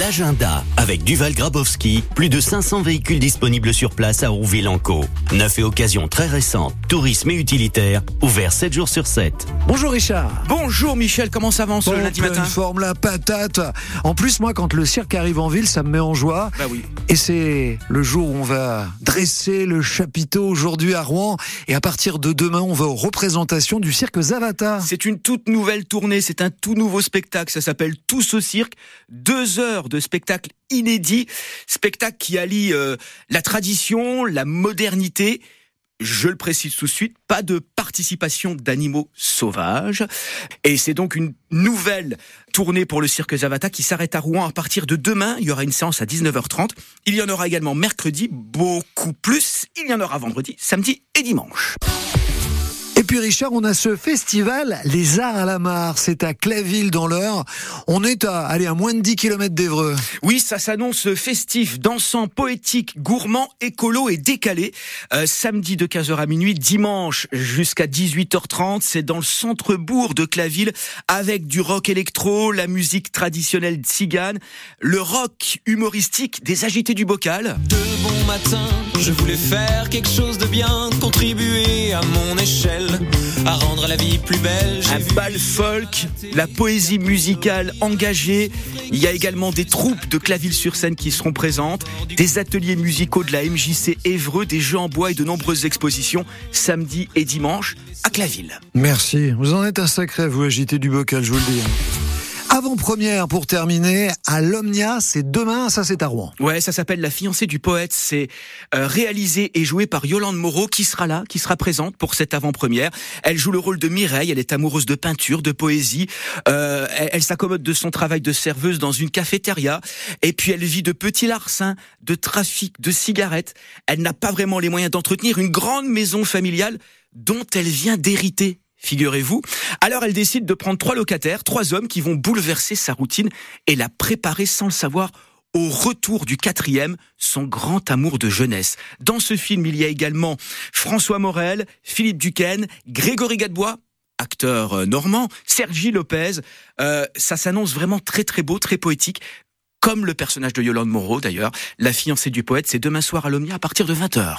L'agenda avec Duval Grabowski, plus de 500 véhicules disponibles sur place à Rouville-en-Caux. Neuf et occasions très récentes, tourisme et utilitaire, ouvert 7 jours sur 7. Bonjour Richard. Bonjour Michel, comment s'avance Bon, le lundi pleine matin forme la patate. En plus, moi, quand le cirque arrive en ville, ça me met en joie. Bah oui. Et c'est le jour où on va dresser le chapiteau aujourd'hui à Rouen. Et à partir de demain, on va aux représentations du cirque Zavata. C'est une toute nouvelle tournée, c'est un tout nouveau spectacle, ça s'appelle Tous au cirque, deux heures de spectacle inédit, spectacle qui allie euh, la tradition, la modernité, je le précise tout de suite, pas de participation d'animaux sauvages. Et c'est donc une nouvelle tournée pour le cirque Zavata qui s'arrête à Rouen à partir de demain. Il y aura une séance à 19h30. Il y en aura également mercredi, beaucoup plus. Il y en aura vendredi, samedi et dimanche. Et puis Richard, on a ce festival Les Arts à la Mare. C'est à Claville dans l'Eure. On est à, allez, à moins de 10 km d'Evreux. Oui, ça s'annonce festif, dansant, poétique, gourmand, écolo et décalé. Euh, samedi de 15h à minuit, dimanche jusqu'à 18h30, c'est dans le centre-bourg de Claville avec du rock électro, la musique traditionnelle tzigane, le rock humoristique des agités du bocal. De bon matin, je voulais faire quelque chose de bien, contribuer à mon échelle, à rendre la vie plus belle. Un bal folk, la poésie musicale engagée. Il y a également des troupes de Claville-sur-Seine qui seront présentes, des ateliers musicaux de la MJC Évreux, des jeux en bois et de nombreuses expositions samedi et dimanche à Claville. Merci. Vous en êtes un sacré, vous agitez du bocal, je vous le dis. Avant-première pour terminer à l'Omnia, c'est demain, ça c'est à Rouen. Ouais, ça s'appelle La fiancée du poète. C'est euh, réalisé et joué par Yolande Moreau, qui sera là, qui sera présente pour cette avant-première. Elle joue le rôle de Mireille. Elle est amoureuse de peinture, de poésie. Euh, elle elle s'accommode de son travail de serveuse dans une cafétéria. Et puis elle vit de petits larcins, de trafic, de cigarettes. Elle n'a pas vraiment les moyens d'entretenir une grande maison familiale dont elle vient d'hériter. Figurez-vous. Alors elle décide de prendre trois locataires, trois hommes qui vont bouleverser sa routine et la préparer sans le savoir au retour du quatrième, son grand amour de jeunesse. Dans ce film, il y a également François Morel, Philippe Duquesne, Grégory Gadebois, acteur euh, normand, Sergi Lopez. Euh, ça s'annonce vraiment très très beau, très poétique. Comme le personnage de Yolande Moreau d'ailleurs, la fiancée du poète, c'est demain soir à l'Omnia à partir de 20h.